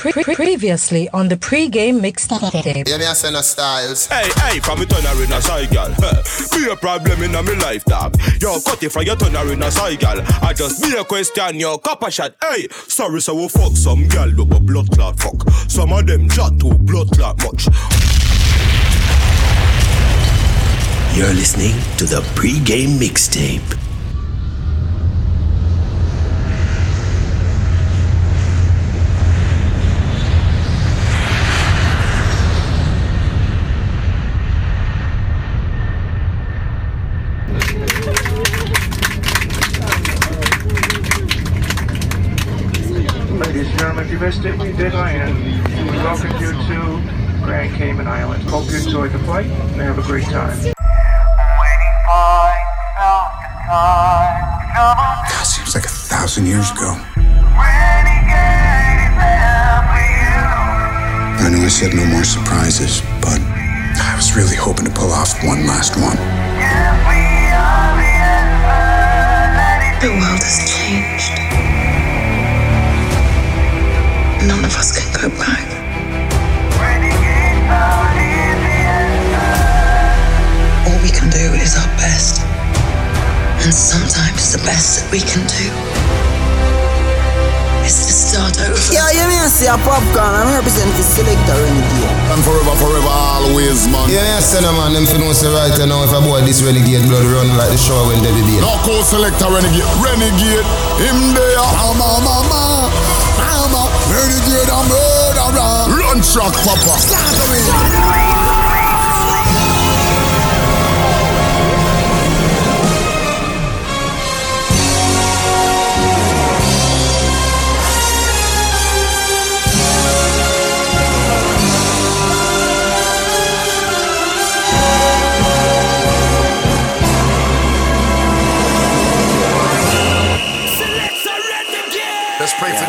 Pre- pre- previously on the pre-game mixtape. Yeah, me a send a styles. Hey, hey, from me turn her in a cycle. Be a problem in a me life, dog. Yo, cut it from your turn her in a cycle. I just be a question, yo, copper shot. Hey, sorry, so we fuck some girl, do a blood clot fuck. Some of them chat too blood clot much. You're listening to the pre-game mixtape. Ladies and gentlemen, if you missed it, we did land. We welcome you to Grand Cayman Islands. Hope you enjoyed the flight and have a great time. God, seems like a thousand years ago. I know I said no more surprises, but I was really hoping to pull off one last one. The world has changed. None of us can go back. Do is our best. And sometimes the best that we can do is to start over. Yeah, you mean see a popcorn, I'm representing the selector renegade. And forever, forever, always, man. Yeah, me a send a man, them fi know say right you know if a boy this renegade blood run like the show when Debbie beat. No cool selector renegade, renegade, him there. Mama, mama, mama, renegade and murderer. Run track, papa. Start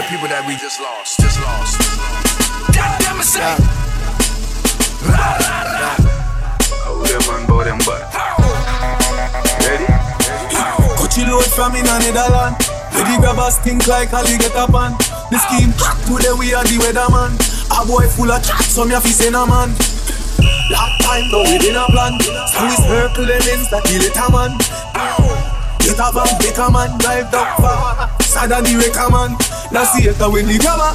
the people that we just lost. Just lost. Oh, them man, bow them butt. Ready? Coachy load from in a Netherland. Lady grabbers think like Ali get up on. The scheme today we are the weatherman. A boy full of chat, some ya fi send a man. Long time though we didn't plan. So we circle the lens that the little man. Get a van, get a man, drive down far. Sada the wrecker man. Now see it when the grabber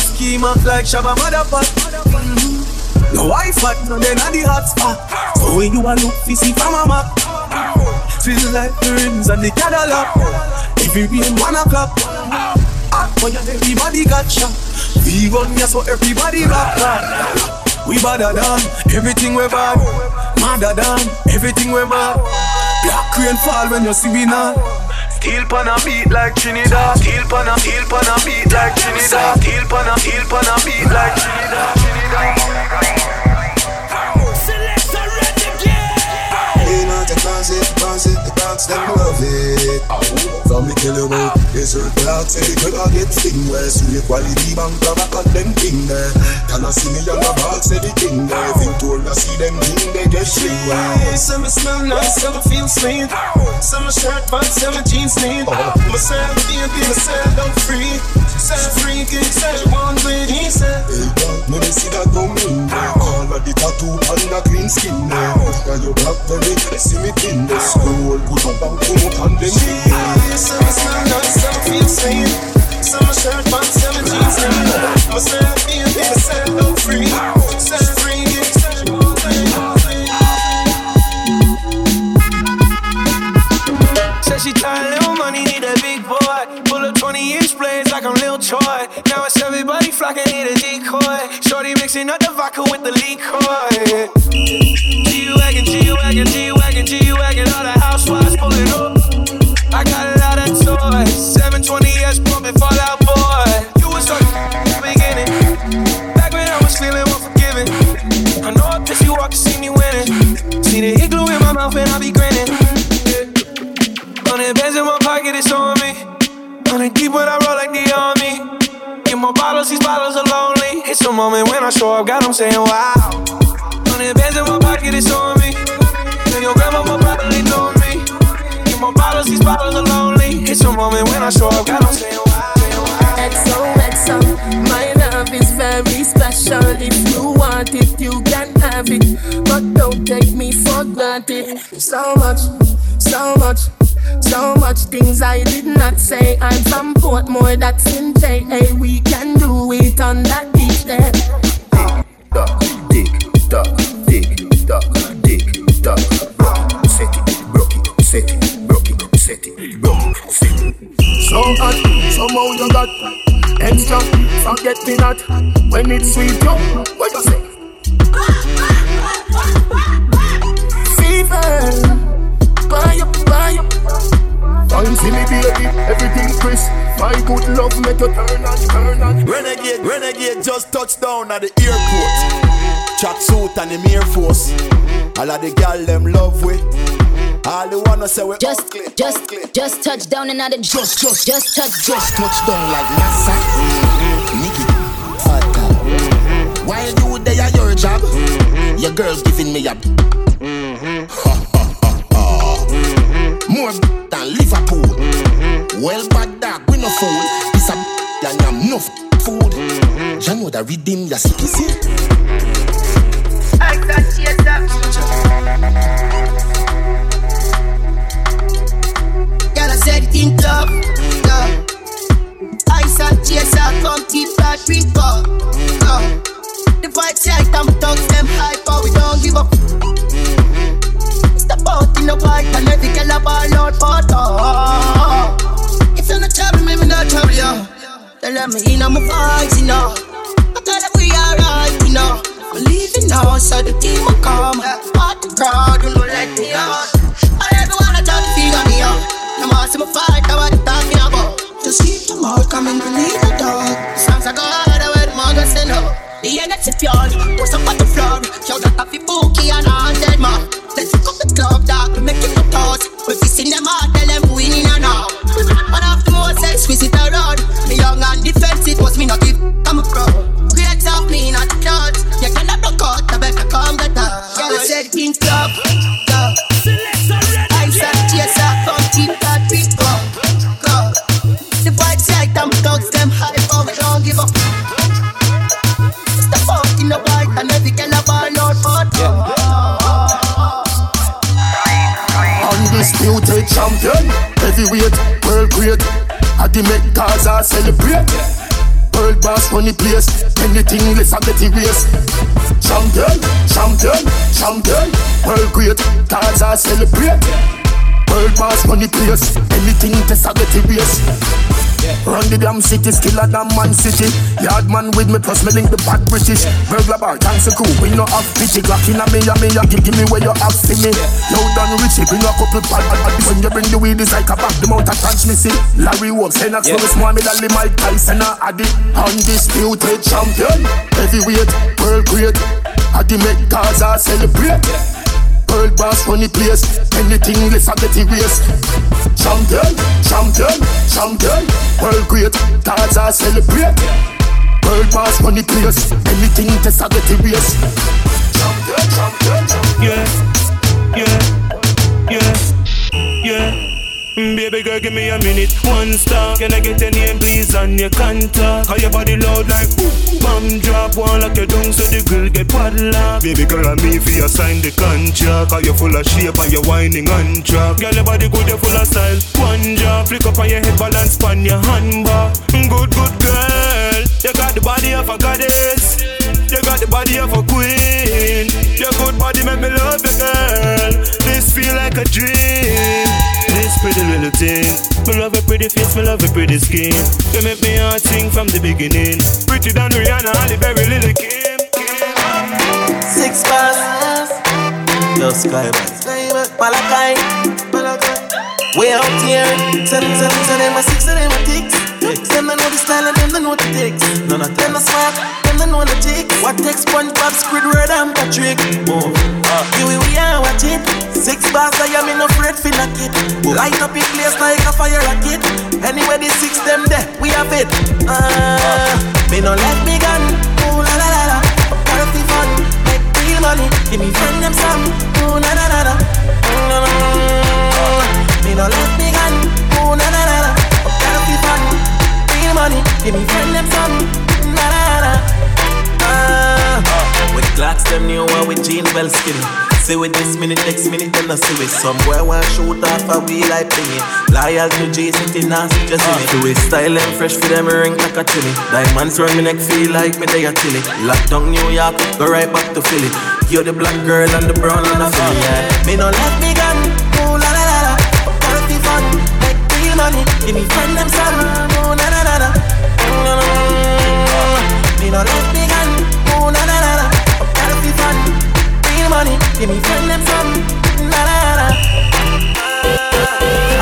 Scheme up like Shabba motherfucker. Mm-hmm. No Wi-Fi, no then at the hot spot. So when you a look, you see from a map. Feel like the rims and the Cadillac. Every rain one o'clock. Ah, but everybody got shot. We run yeah, so everybody back back. We badder than everything we bad. Madder than everything we bad. Black rain fall when you see we now. Steel pan a beat like Trinidad. Steel pan a steel pan a beat like Trinidad. Steel pan a steel pan a beat like Trinidad. Lean out the closet, closet, the dogs them love it. From me kill you out, desert dogs say the girl get sting where sweet quality bank grab a cut them thing there. Can I see me on the ball say the thing there? Told I see them thing they get sling where. Some smell nice, some feel sweet. Some shirt, but some jeans neat. Myself, baby, myself, I'm free. Set free, get set one with he said. Hey dog, me see that come in there. All of the tattoo on the clean skin there. Now you blackberry, see me in the school. Put up and put up Are lonely. It's a moment when I show up. I'm saying. XOXO, my love is very special. If you want it, you can have it. But don't take me for granted. So much, so much. So much things I did not say. I'm from Portmore, that's in JA. We can do it on that beach there. Duck, dick, duck, dick, duck, dick, duck. Set it, broke it, set it broke it, set it, broke it, set. So hot, somehow you got extra, forget me not when it's sweet. Yo, what you say? Fever, buy up, buy up. Fine, see me baby, everything crisp. My good love make you turn on, turn on. Renegade, renegade just touched down at the airport. Suit and the Air Force. All of the gal them love we. All the wanna say we just, ugly, just, ugly. just touch down and the Just, just, just touch, Just touch down like NASA. Mm-hmm. Nikki, fatal. Mm-hmm. While you there at your job, mm-hmm. your girl giving me a. Ha ha ha ha. More than Liverpool. Well, bad dog, we no fool. It's a and I'm no food. You know that redeem your city. I got Girl, I in club. Yeah. Ice and chaser, come keep that drink up. Yeah. The vibes right, I'm thugs, them high, but we don't give up. Step out in the white and every girl a ball Lord for talk. If you're not trouble, me not trouble you. They let me in on my vibes, you know. I tell them we are alright, you know. Believe it now, so the team will come. Part the crowd, you know, let me out. I the say no. The energy pure, what's up on the floor? Yo, that a fi bookie and a Boss place, anything less I get erased. Champion, champion, champion, world great. Gaza celebrate. World run the place, anything less I get erased. Run the damn city, skiller than man city. Yard man with me, plus me link the bad British. Burglar bar, thanks a crew, we no have pity. Glock in a me, a me, a give me where you have see me. Low down richie, bring a couple pad, pad, pad. When you bring the weed, it's like a back, the mouth a transmission. Larry Wolf, Senax, yeah. small, me lally, Mike Tyson, a addy. Undisputed champion, heavyweight, world great. I make Gaza celebrate. World boss the place, anything less I get erased. Champion, champion, champion, world great, Gaza celebrate. World boss the place, anything less I get erased. Champion, champion, Yeah, yeah, yeah, Baby girl, give me a minute, one star. Can I get your name, please, and your contact? How your body loud like bomb drop, one like your dung, so the girl get padlock. Baby girl, I'm me for you sign the contract. Are you full of shape and you're whining on track? Girl, your body good, you're full of style. One drop, flick up on your head, balance on your handbar. Mm, Good, good girl, you got the body of a goddess. You got the body of a queen. Your good body make me love you, girl. This feel like a dream. This pretty little thing. Me love your pretty face, me love your pretty skin. You make me heart sing from the beginning. Pretty than Rihanna, Halle Berry, Lily Kim. Six bars. Yo, Sky, Malachi. Way out here. Send, send, send them a six, send them a ticks. Them they know the style and them they know the ticks. None of them are smart, them they know the ticks. What takes SpongeBob, Squidward and Patrick? Oh, uh, here we are, watch it. Six bars, I am in no afraid for knock it. Light up in place like a fire rocket. Anyway, the six them there, we have it. Uh, me no let me gun. Ooh la la la la. Party fun, make real money. Give me friend them some. Ooh la la Give me friend them some. La la la. Uh, with clocks them new one with jeans well skinny. See with this minute, next minute, then I see with some boy want shoot off a wheel like thingy. Loyal to J City, now just see me. Do it style and fresh for them ring like a chili. Diamonds round me neck feel like me they a chili. Lock down New York, go right back to Philly. You're the black girl and the brown and the Philly. Yeah. Me no let me gun, ooh la la la la. Party fun, make real money. Give me friend them son, ooh na na na na. Me no let me gun, ooh na na na na. Party fun, real money. Give me friend them son, na na na.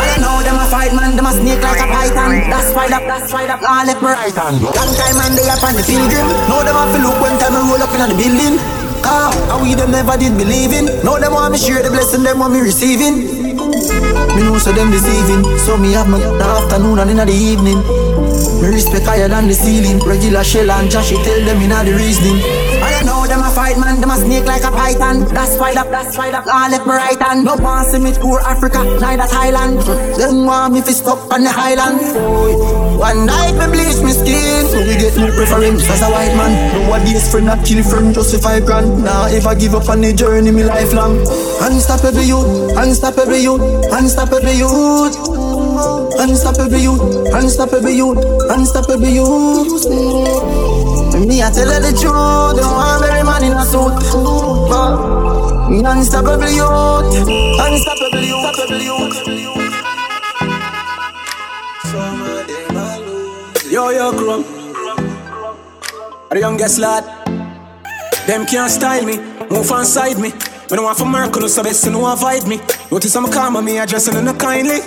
I know them a fight man, them a snake like a python. That's why that, that's why that all left me right hand. Long time man, they up on the pilgrim. Know them a feel look when time I roll up in the building. Ah, and we them never did believe in. Know them want me share the blessing, them want me receiving. Me know so them deceiving. So me have my afternoon and in the evening. Me respect higher than the ceiling. Regular shell and Josh, tell them in the reasoning. I know them a fight man, them a snake like a python. That's why that, that's why that all left me right hand. No want see me tour Africa, neither Thailand. Them want me fi stop on the highland. One night me bleach me skin, so we get more preference as a white man. Nowadays friend not kill friend just for five grand. Nah, if I give up on the journey, me lifelong. Unstoppable youth, unstoppable youth, unstoppable youth. Unstoppable youth, unstoppable youth, unstoppable youth. Me I tell her the truth, don't want every man in a suit. Unstoppable youth, unstoppable youth, unstoppable youth. Yo, yo, crew. The youngest lad. Them can't style me, move on side me. When I want for Mercury, so best to know avoid me. Notice I'm calm me, addressing them kindly.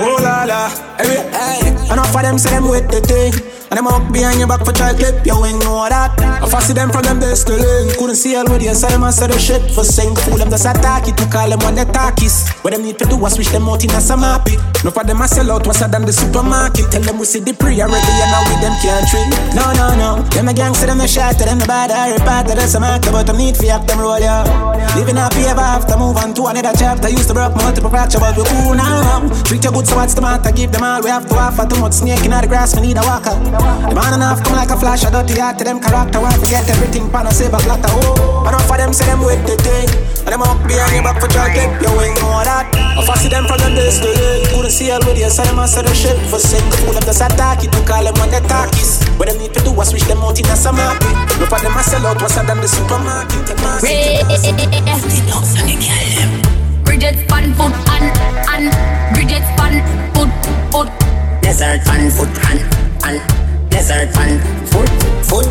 Oh la la, hey, hey. Enough of them say them with the thing. And them up behind your back for child clip, you ain't know that. I fancy them from them best to learn. Couldn't see all with you, so them answer the shit for sing. Fool them just attack it, to call them when they talkies. What them need to do was switch them out in a some happy. No for them a sell out, what's than the supermarket. Tell them we see the pre already, and now with them can't treat. No, no, no. Them a gangster, them a shot, them a bad, I repart, that's a mark, but them need for act them roll, yeah. Living happy ever after, move on to another chapter. Used to broke multiple fracture, but we cool now. Treat you good, so what's the matter? Give them all we have to offer. Too much snake in the grass, we need a walker. The man enough come like a flash, I dirty heart to them character. Why forget everything, pan a save a clatter. Oh, enough for them say them with the thing. And them up behind your back for try clip, you ain't know that. I fancy them from them days to day. Couldn't see all with you, so them answer the shit for sing. Fool them just attack it, to call them when they talkies. What them need to do was switch them out in a some happy. Look for them a sell out, what's than the supermarket. Bridget fan foot and and Bridget fan foot foot Desert fan foot and and Desert fan foot foot.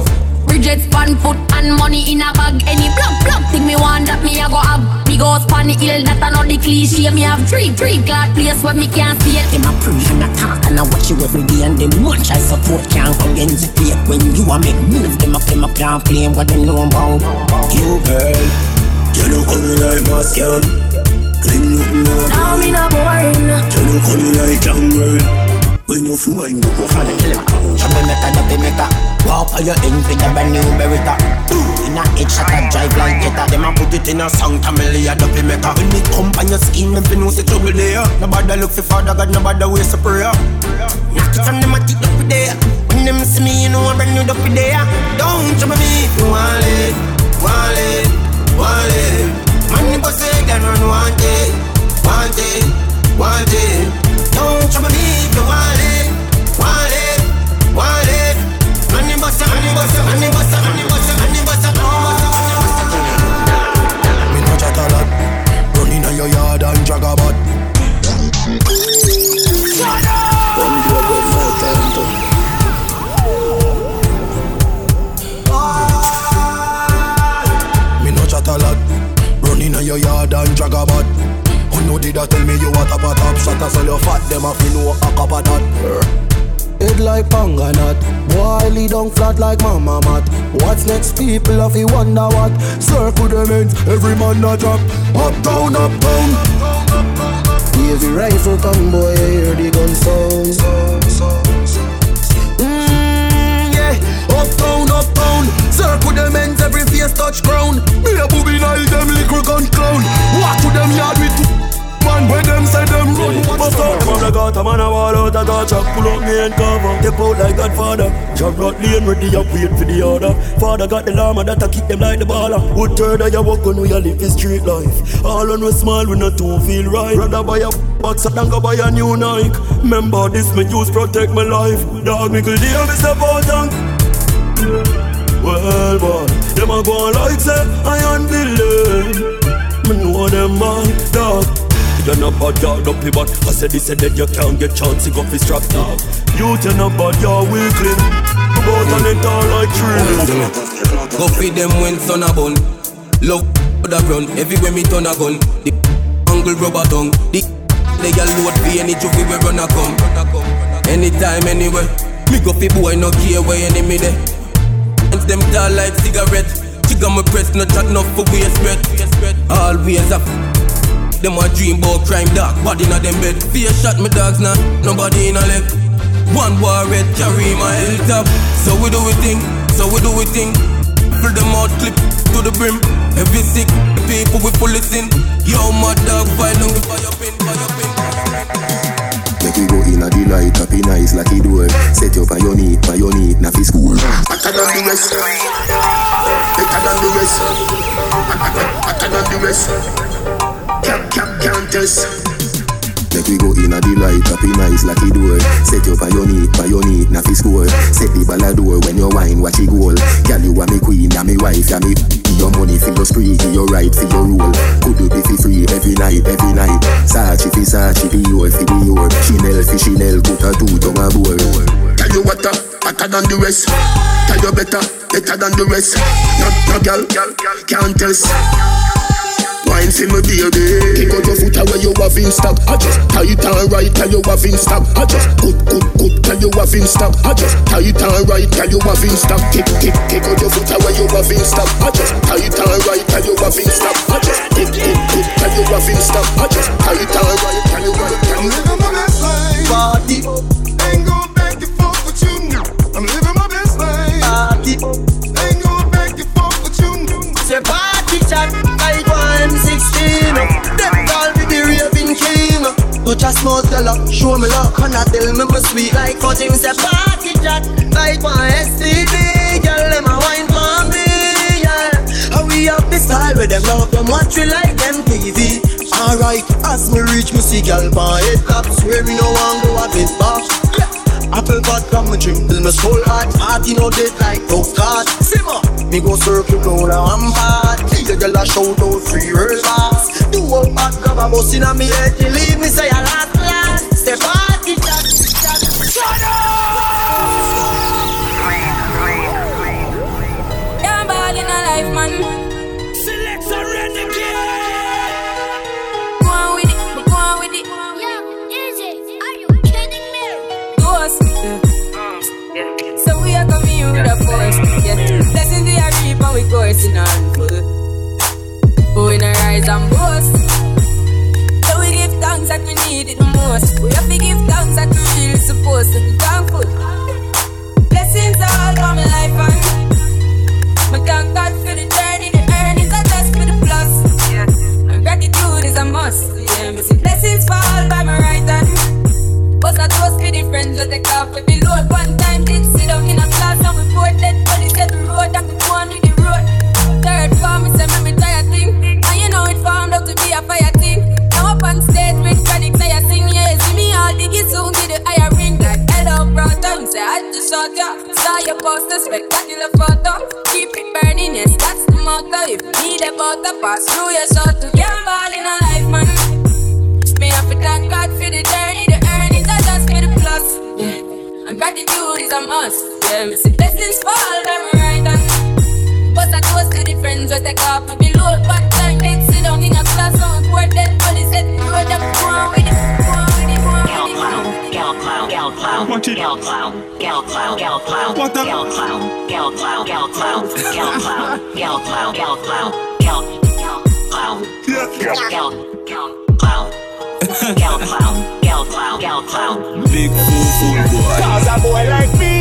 Bridget fan foot and money in a bag. Any plug plug thing me want that me a go have. Me go span the hill that I know the cliche. Me have three three glad place where me can't see it. Them a preach and a talk and I watch you every day. And them much I support can't come against the plate When you a make move them up them up can't play What them know about. You girl You look on me like my skin Clean looking up Now. Me not boring. You look on me like young girl When you you go find a killer. Meka, dabby meka Walk on your end with a brand new Beretta In a head shot a drive like Jetta. Them a put it in a song Tamale a dabby meka When it come on your skin, them fi know say trouble there Nobody look for father God, nobody waste a prayer. Knock it from them a tick up there When them see me, you know a brand new duppy there. Don't trouble me. You want it, want it, want it Man, you say them run want it, want it, want it Don't trouble me you want. it, tell me you what up a top shot? I sell your fat, them a fi know a cup of that. Head like panganat, boy lead down flat like mama mat. What's next? People of you wonder what? Circle them ends, every man a drop. Up down, up down. Heavy rifle come, boy, hear the gun sound. Out on man, a wall out a charge up, pull up me and cover. Step out like Godfather. Jog out lane ready, I wait for the order. Father got the llama that I keep them like the baller. Would third of your walk on we live the street life. All on we smile, we not too feel right. Rather buy a box than go buy a new Nike. Remember this me use protect my life. Dog me could deal with support and well, boy, them a go like say I unbelieve. Me know them man, dog. You're not bad, you're dumpy, but I said this and then you can't get chance to go for strap dog. You tell not bad, you're weakling. About on it all like trees. Go feed them when sun a bun. Love the run, everywhere me turn a gun. The angle rubber tongue. The they a load for any trophy we run a come. Anytime, anywhere. Me go fi boy, no care where enemy there. And them tall like cigarette. Chicken my press, no chat, no for waste spread. Always a them a dream about crime dark, body in them bed. Fear shot me dogs now, nobody in a leg. One war red carry my head top. So we do we thing, so we do we thing. Fill them out, clip to the brim. Every sick people we pull it in. Yo, my dog, violent, fire pin, fire pin. Make we go in a delight, happy nice like he do it. Set you on your knee, on your knee, na fi school. Better than the rest. Better than the rest. Better than the rest. Can't, can't, can't. Make we go in a delight, happy nice like he do it. Set you on your knee, on your na fi score. Set the ball a door when you wine, watch it goal. Girl, you are me queen, ya me wife, ya me. Your money for your spree, give your right for your rule. Could you be fi free every night, every night? Sachi fi Sachi, fi your fi the your. Chanel fi Chanel, put a two tongue a boy. Tell you what, uh, better than the rest. Tell you better, better than the rest. No, no, girl, can't test. Wine for me baby. Kick out your foot away you have in stock I just tie it on right tell you have in stock I just good good good tell you have in stock I just tie it on right tell you have in stock Kick kick kick out your foot away you have in stock I just tie it on right tell you have in stock I just good good good tell you have in stock I just tie it on right tell you right tell you. Living my best Party Touch a small fella, show me love, and I tell me my sweet like cutting. Say party chat like one STD. Girl, them a wine for me, yeah. And we have the style where them love them watch we like them TV. Alright, as me reach me see girl pan head top, swear me no want go a bit back. Apple vodka me drink till me soul hot Heart you know dead like tough card Simmer Me go circle round a one part The girl a shout out free fast Do up hot grab a bus inna me head You leave me say a last last Step party chat chat Shut Yeah, I'm ball in a life, man. Select a renegade. Go on with it, go on with it. Are you kidding me? Ghost. Mm, yeah. So we are coming in with a force. Yeah. Blessing the reap and we coursing on rise and boast. So we give thanks that we need it the most. We have to give thanks that we really supposed to be thankful. Blessings all for my life and my thank God for the journey, the earnings, and just for the plus. And gratitude is a must. Yeah, blessings fall by gratitude is a must. Yeah, me see blessings fall by my right hand. But I toast to the friends where take off me load. But time did sit down in a class on court, then police said, road up, go with it, go with it, go with it. Gal clown, gal clown, gal clown, gal clown, gal clown, gal clown, gal clown, gal clown, gal clown, gal clown, gal clown, gal clown, gal gal clown, gal clown, gal clown, gal clown. Big fool, fool boy. Cause a boy like me,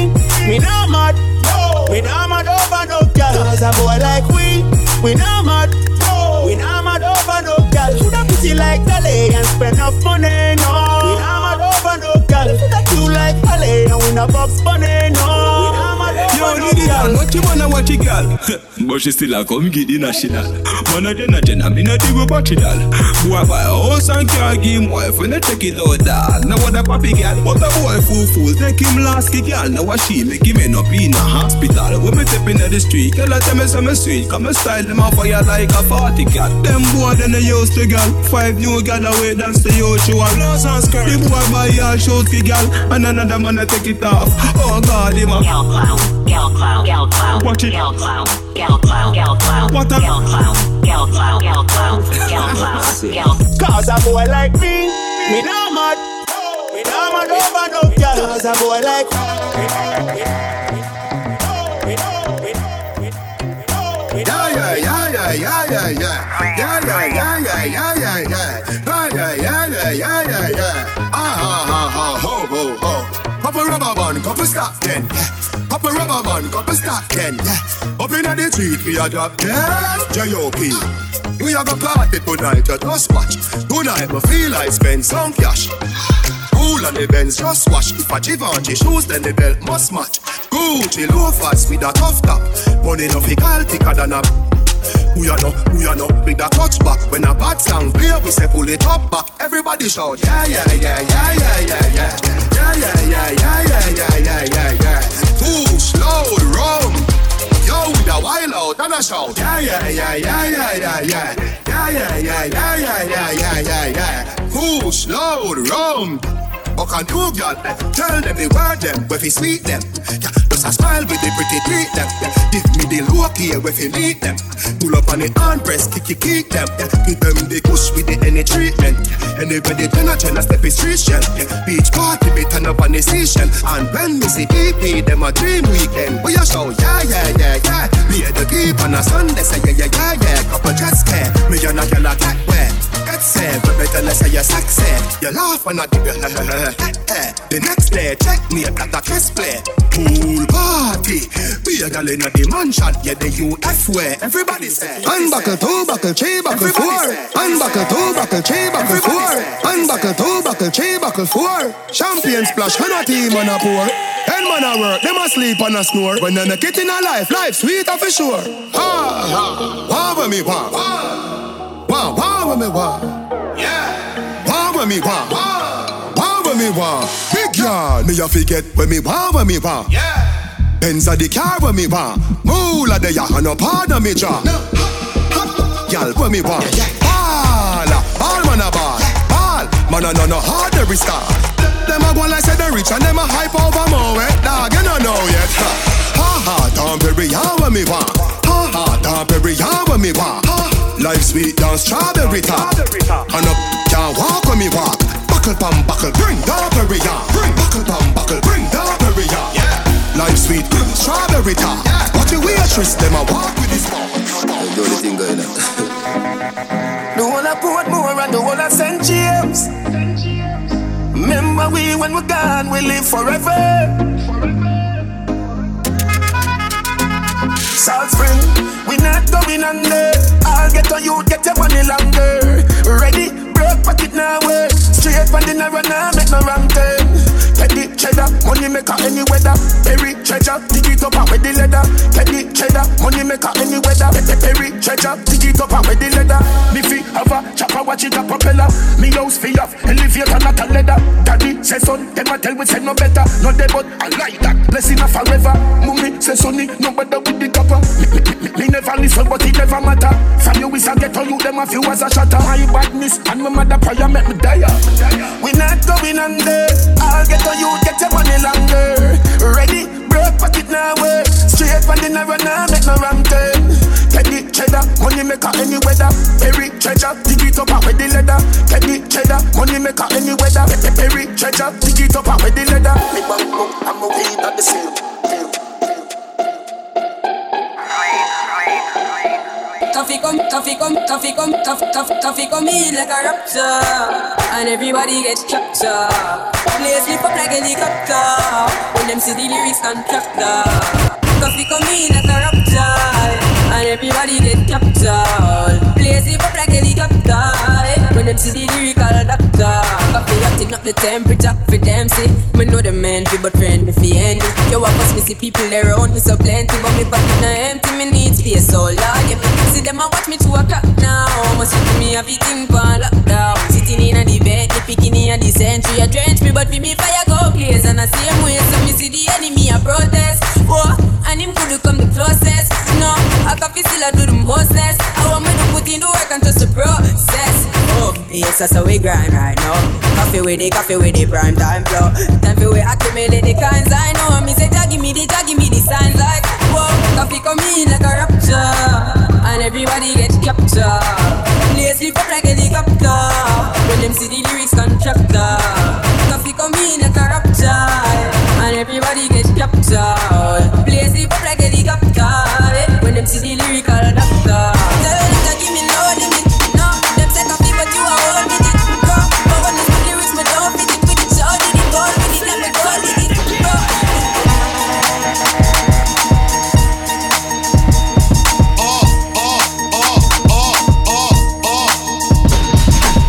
me not mad. No. We not mad over no girl. Cause a boy like we, we not mad. No. We not mad over no girl. Shoulda pretty like Dolly and spend enough money, no. We not mad over no girl. Shoulda cute Marley, and we not Bugs Bunny, no. We not mad Yo, over Diddy, girl. what you wanna watch it, girl? but she still a come get the national. Man, I didn't attend, I mean, I did go watch it, all. Boy, buy a house and car, give him wife, when I take it out, dad. Now what a papi, girl, but a boy fool fool, take him last kick, girl. Now what she make him end up in a hospital. When me step in the street, girl, I tell me some sweet, come and style them off fire like a party cat. Them boy, then they used to, girl. Five new girl away, that's the usual. The boy buy a shoes, girl, and another man I take it off. Oh God, him a Gal clown, gal clown, gal clown, Watch it. gal clown, gal clown, gal clown, What a- gal clown, gal clown, gal clown, gal clown, gal Cause a boy like me, me not mad. Me not mad over no girl. Cause a boy like Yeah, yeah, yeah, yeah, yeah, yeah, yeah. Yeah, yeah, yeah, yeah, yeah, yeah, yeah. Yeah, yeah, yeah, yeah, yeah, yeah, yeah. Ah, ha, ha, ha, ho, ho, ho. Pop a rubber band, couple stock then. Rubber band, couple stock then. Yeah. Up inna the street, we a drop dead J.O.P. We a party tonight, you just watch. Tonight, me feel like spend some cash. Cool on the Benz, just wash. If a Givenchy shoes, then the belt must match. Gucci loafers with a tough top. Money no fi call thicker than a who ya know, who ya know, with a touchback When a bad sound clear, we say pull it up back Everybody shout, yeah, yeah, yeah, yeah, yeah, yeah, yeah Yeah, yeah, yeah, yeah, yeah, yeah, yeah, yeah, yeah Push, load, rum Yo, with a wild out and a shout Yeah, yeah, yeah, yeah, yeah, yeah, yeah Yeah, yeah, yeah, yeah, yeah, yeah, yeah, yeah, yeah Push, load, rum Buck and two girl, eh. tell them the word them, where fi sweet them. Yeah, just a smile with the pretty treat them. Yeah, give me the low key where fi meet them. Pull up on the hand press, kick kick kick them. Yeah, give them the kush with the any treatment. Yeah, anybody turn a turn a step is Christian. Yeah, beach party me turn up on the station. And when we see EP, them a dream weekend. We oh, a show, yeah yeah yeah yeah. We at the deep on a Sunday, say yeah yeah yeah yeah. Couple just care, me and a girl a get wet. Get set, but better let's say you're sexy. You laugh when I give you The next day, check me at a kiss play. Pool party. Be a girl in the mansion, yeah, the UF way. Everybody say. Unbuckle two, buckle three, buckle four. Unbuckle two, buckle three, buckle four. Unbuckle two, buckle three, buckle four. Champion splash, when a team on a pour. Ten man a work, them a sleep and a snore. When they make it in a life, life sweet for sure. Ha ha, wah with me wah. Wah wah with me wah. Yeah. Wah with me wah. Wah me wah. Big yard, me a forget when me wah with me wah. Yeah. Benz a the car when me wah. Moolah de ya, and no pardon me jaw. Y'all when me want Ball, ball man a ball Ball, man a no no hard every star Them a go like say they rich and them a hype over more eh? Dog, you no know yet Ha ha, Tom Perry, how when me want Ha ha, Tom Perry, how when me want. Life sweet down strawberry top And up can't walk when me walk Buckle pam buckle, bring the Perry on Bring buckle pam buckle, bring the Perry on Life sweet, strawberry top Watch your waitress, them a walk with this ball The only thing going on. The whole of Portmore and the whole of St. James. Remember we when we're gone, we live forever. Salt Spring, we not going under. I'll get on you, get money maker any weather. Pe- Perry treasure, dig it up and with the leather. Me fi have a chopper, watch it a propeller. Me house fi off, elevator not a leather. Daddy say son, them a tell we say no better. No they but I like that, blessing a forever. Mummy say sonny, no better with the copper. Me, me, me, me never listen, but it never matter. From you is a get on you, them a few as a shatter. My badness and my mother prayer make me die. We not going under. I'll get on you, get your money longer. Ready, broke pocket now work. Straight from the narrow now, make no wrong turn. Teddy cheddar, money maker any weather. Perry treasure, dig it up and with the leather. Teddy cheddar, money maker any weather. Perry treasure, dig it up and with the leather. Me bang boom, I'm a weed the same. Toffee come, toffee come, toffee come, toff, toff, toffee come in like a raptor And everybody gets chopped up Play slip up like a helicopter When them see the lyrics contractor Toffee come in like a raptor And everybody get up Play slip up like helicopter When them see the lyrical doctor Coffee acting up the temperature for them see. Me know the man fi but friend me fi envy. Yo, I must me see people around me so plenty, but me pocket na empty. Me need space so Lord. Yeah, people see them a watch me to a clock now. Must see me have it in lockdown. Sitting in a the bed, the bikini and the century I drench me, but fi me fire go blaze and I see same way. So me see the enemy I protest. Oh, and him could come the closest. No, I can feel still I do the mostest. I want me to put in the work and just the process. Oh, yes, that's how we grind right now. Coffee with the coffee with the prime time flow. Time for we accumulate the kinds I know. Me say, give me the, give me the signs like, whoa, coffee come in like a rapture. And everybody get captured. Play sleep up like a helicopter. When them see the lyrics contractor. Coffee come in like a rapture. And everybody When the lyrical doctor. Tell them to give me no limit. No, them say coffee, but you are all with it. Bro, but when it's lyrics, me don't fit it with it. So did it, all with it, let me go with it. Bro.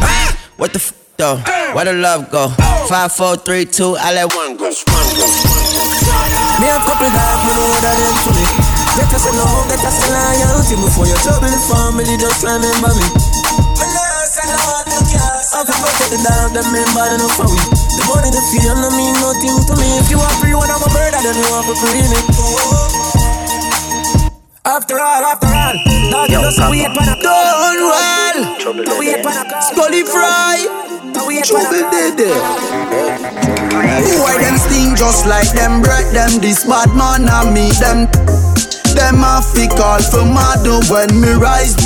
Ah! What the f though? Where the love go? Five, four, three, two, I let one go. Me have couple dog, me know that them for me. Get us alone, get us loyalty before you trouble family, just remember me. I can go take the dog, them remember enough for we. The money, the feel, no mean nothing to me. If you want free one, I'm a murder, then you want to free me. After all, after all, dog, you just wait for the Done well. Wait for the Scully fry. Trouble dead Why them sting just like them bread them This bad man I meet them Them a fi call for mad when me rise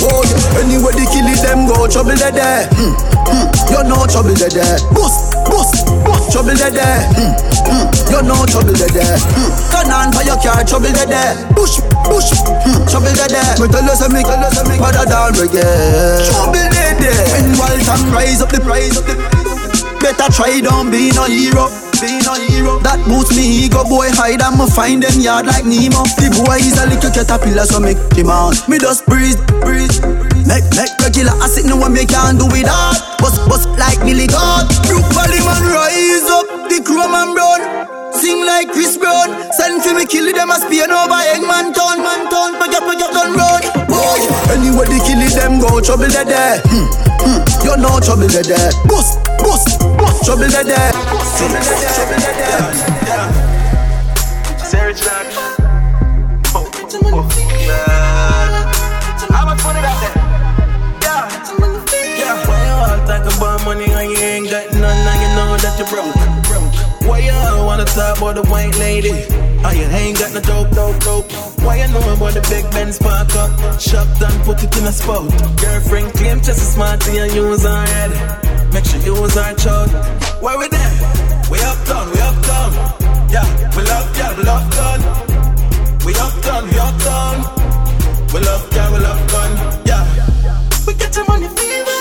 Oh yeah, anyway the kill them go trouble they there hmm. Hmm. You know trouble they there Boost, boost, boost trouble they there hmm. Hmm. You know trouble they there. Gun on for your car trouble they there Push, push, hmm. trouble they there Me tell you say me, tell you say me Better than reggae Trouble they there When Walton rise up the price Better try don't be no hero no hero. That boosts me ego boy. Hide and me find them yard like Nemo. The boy is a little caterpillar so make him out. Me just breathe, breathe. Make, make regular acid know what me can do with that. Bust, bust like Billy God Brook Valley man rise up. The crew man brown Sing like Chris Brown. Send for me kill them a spear over Eggman town. Man town, pick up, pick up, done road Boy, anyway they kill them go trouble they there hmm. Hmm. You know trouble they there bust, bust Trouble they there Trouble they there, trouble they there Sarah Jack. Oh, oh, nah. How much money that there? Yeah. Yeah. Why you all talk about money and you ain't got none and you know that you're broke? Why you all wanna talk about the white lady? Oh, you ain't got no dope, dope, dope. Why you know about the big Benz park up? Shop done, put it in a spot. Girlfriend claim just as smart and you use her head. Make sure you was her child. Where we there? We up uptown, we uptown. Yeah, we love, yeah, we love gun. We uptown, we uptown. We love, yeah, we love gun. Yeah. We get your money fever.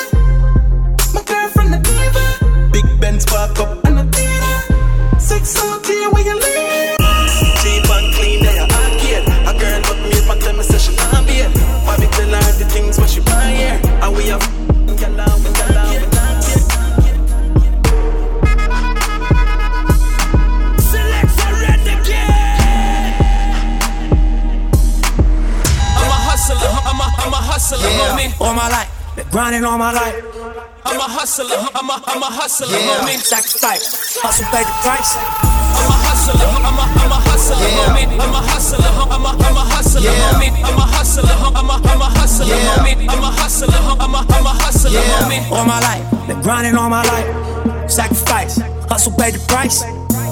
My girlfriend a diva. Big Benz park up and a theater. Six here where you live. Grinding all my life. I'm a hustler, I'm a, I'm a hustler, Yeah. homie. Sacrifice, hustle pay the price. I'm a hustler, I'm a, I'm a hustler, homie. I'm a hustler, I'm a, I'm a hustler, Yeah. homie. I'm a hustler, I'm a, I'm a hustler, Yeah. homie. I'm a hustler, I'm a, I'm a hustler, homie. All my life, been grinding all my life. Sacrifice, hustle pay the price.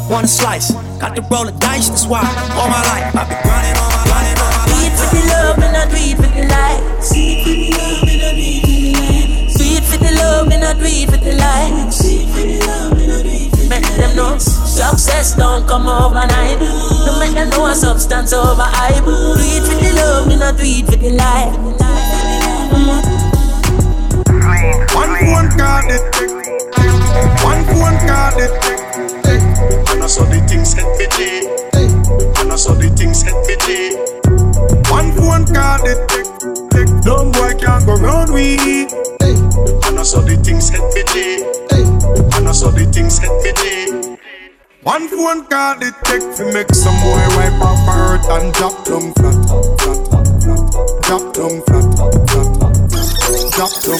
Want a slice, got to roll the dice, that's why. All my life, I've been grinding all my life. Do it for the love and not do it for the likes. Do it for the love and not do it for the not do it for the likes. Make them know success don't come overnight. No make them know a substance over hype. Do it for the love and not do it for the likes. One phone call it. One phone call it. And I saw the things hit me. And I saw the things hit me. One phone call it. Dumb boy can't go round and I saw the things hit me deep. And I saw the things hit me deep. One phone call it take to make some boy wipe off her and drop down flat, flat, flat, drop down flat, flat drop down.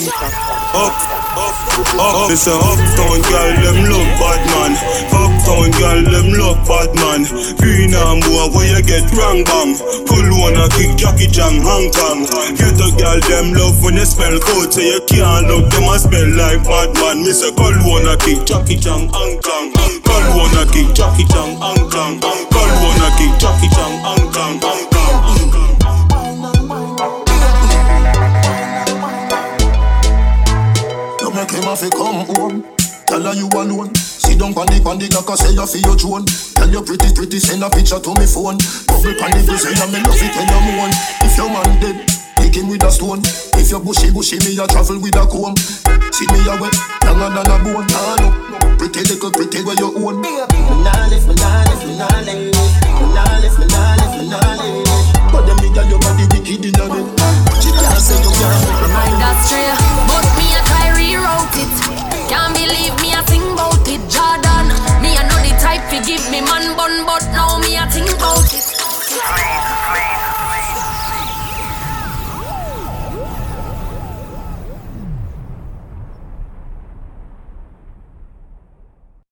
Up, up, up. It's a uptown girl, them love bad man. Uptown girl, them love bad man. Green and boy, where you get wrong bang. Pull one a kick Jackie Chan Hong Kong. Get a girl, them love when you smell good, so you can't look them a smell like bad man. Miss a call one a kick Jackie Chan Hong Kong. Call one a kick Jackie Chan Hong Kong. Picture to me phone. Bubble on the say you me love it tell you moan. If your man dead, pick him with a stone. If you bushy bushy me a travel with a comb. See me a wet, longer than a bone. Ah no, pretty little pretty where you own. Me nah live, me nah live, me nah live, me nah live, me nah live, me nah live. But them me tell you body wicked in a bed. She can't say you can't. My industry, but me a try rewrote it. Can't believe me a sing forgive give me man bun, but now me I think about it.